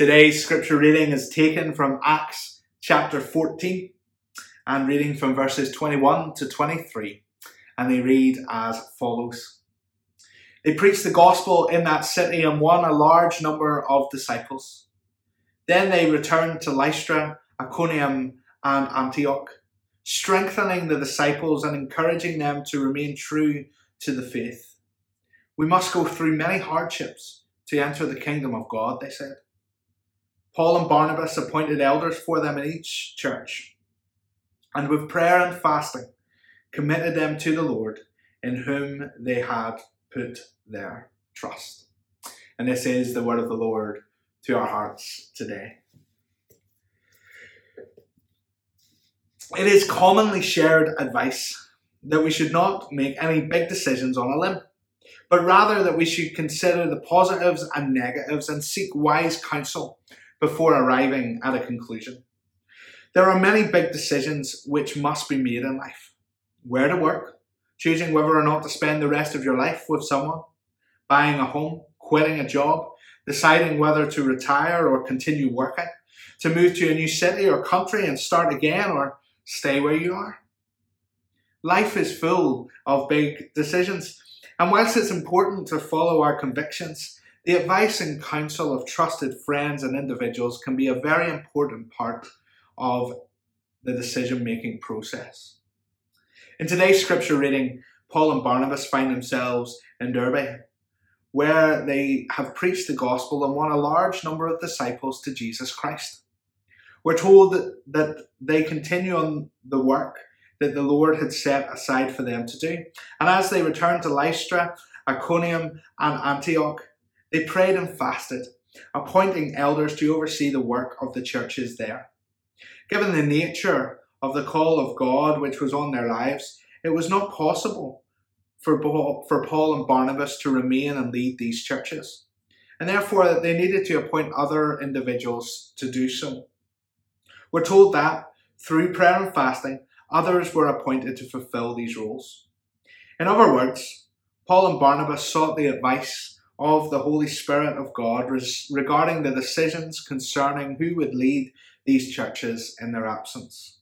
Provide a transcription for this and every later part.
Today's scripture reading is taken from Acts chapter 14 and reading from verses 21 to 23. And they read as follows They preached the gospel in that city and won a large number of disciples. Then they returned to Lystra, Iconium, and Antioch, strengthening the disciples and encouraging them to remain true to the faith. We must go through many hardships to enter the kingdom of God, they said. Paul and Barnabas appointed elders for them in each church, and with prayer and fasting committed them to the Lord, in whom they had put their trust. And this is the word of the Lord to our hearts today. It is commonly shared advice that we should not make any big decisions on a limb, but rather that we should consider the positives and negatives and seek wise counsel before arriving at a conclusion. There are many big decisions which must be made in life. Where to work, choosing whether or not to spend the rest of your life with someone, buying a home, quitting a job, deciding whether to retire or continue working, to move to a new city or country and start again or stay where you are. Life is full of big decisions, and whilst it's important to follow our convictions, the advice and counsel of trusted friends and individuals can be a very important part of the decision making process. In today's scripture reading, Paul and Barnabas find themselves in Derbe, where they have preached the gospel and won a large number of disciples to Jesus Christ. We're told that, that they continue on the work that the Lord had set aside for them to do. And as they return to Lystra, Iconium, and Antioch, they prayed and fasted, appointing elders to oversee the work of the churches there. Given the nature of the call of God which was on their lives, it was not possible for Paul, and Barnabas to remain and lead these churches. And therefore, they needed to appoint other individuals to do so. We're told that through prayer and fasting, others were appointed to fulfill these roles. In other words, Paul and Barnabas sought the advice of the Holy Spirit of God regarding the decisions concerning who would lead these churches in their absence.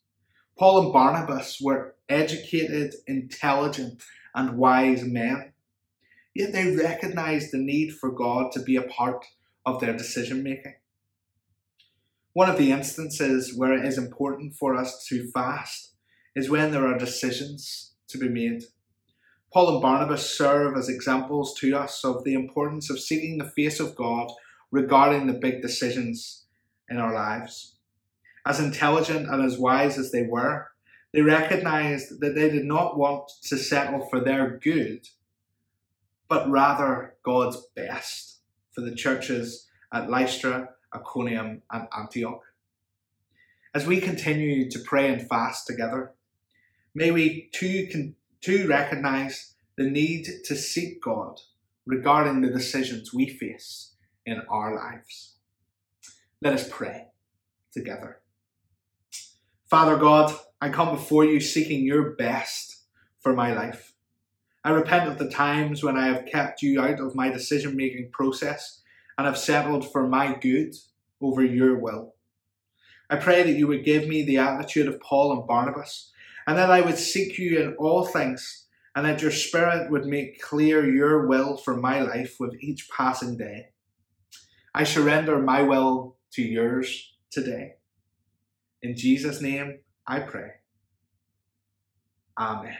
Paul and Barnabas were educated, intelligent, and wise men, yet they recognized the need for God to be a part of their decision making. One of the instances where it is important for us to fast is when there are decisions to be made. Paul and Barnabas serve as examples to us of the importance of seeking the face of God regarding the big decisions in our lives. As intelligent and as wise as they were, they recognized that they did not want to settle for their good, but rather God's best for the churches at Lystra, Iconium, and Antioch. As we continue to pray and fast together, may we too to recognize the need to seek God regarding the decisions we face in our lives. Let us pray together. Father God, I come before you seeking your best for my life. I repent of the times when I have kept you out of my decision making process and have settled for my good over your will. I pray that you would give me the attitude of Paul and Barnabas and that I would seek you in all things, and that your Spirit would make clear your will for my life with each passing day. I surrender my will to yours today. In Jesus' name, I pray. Amen.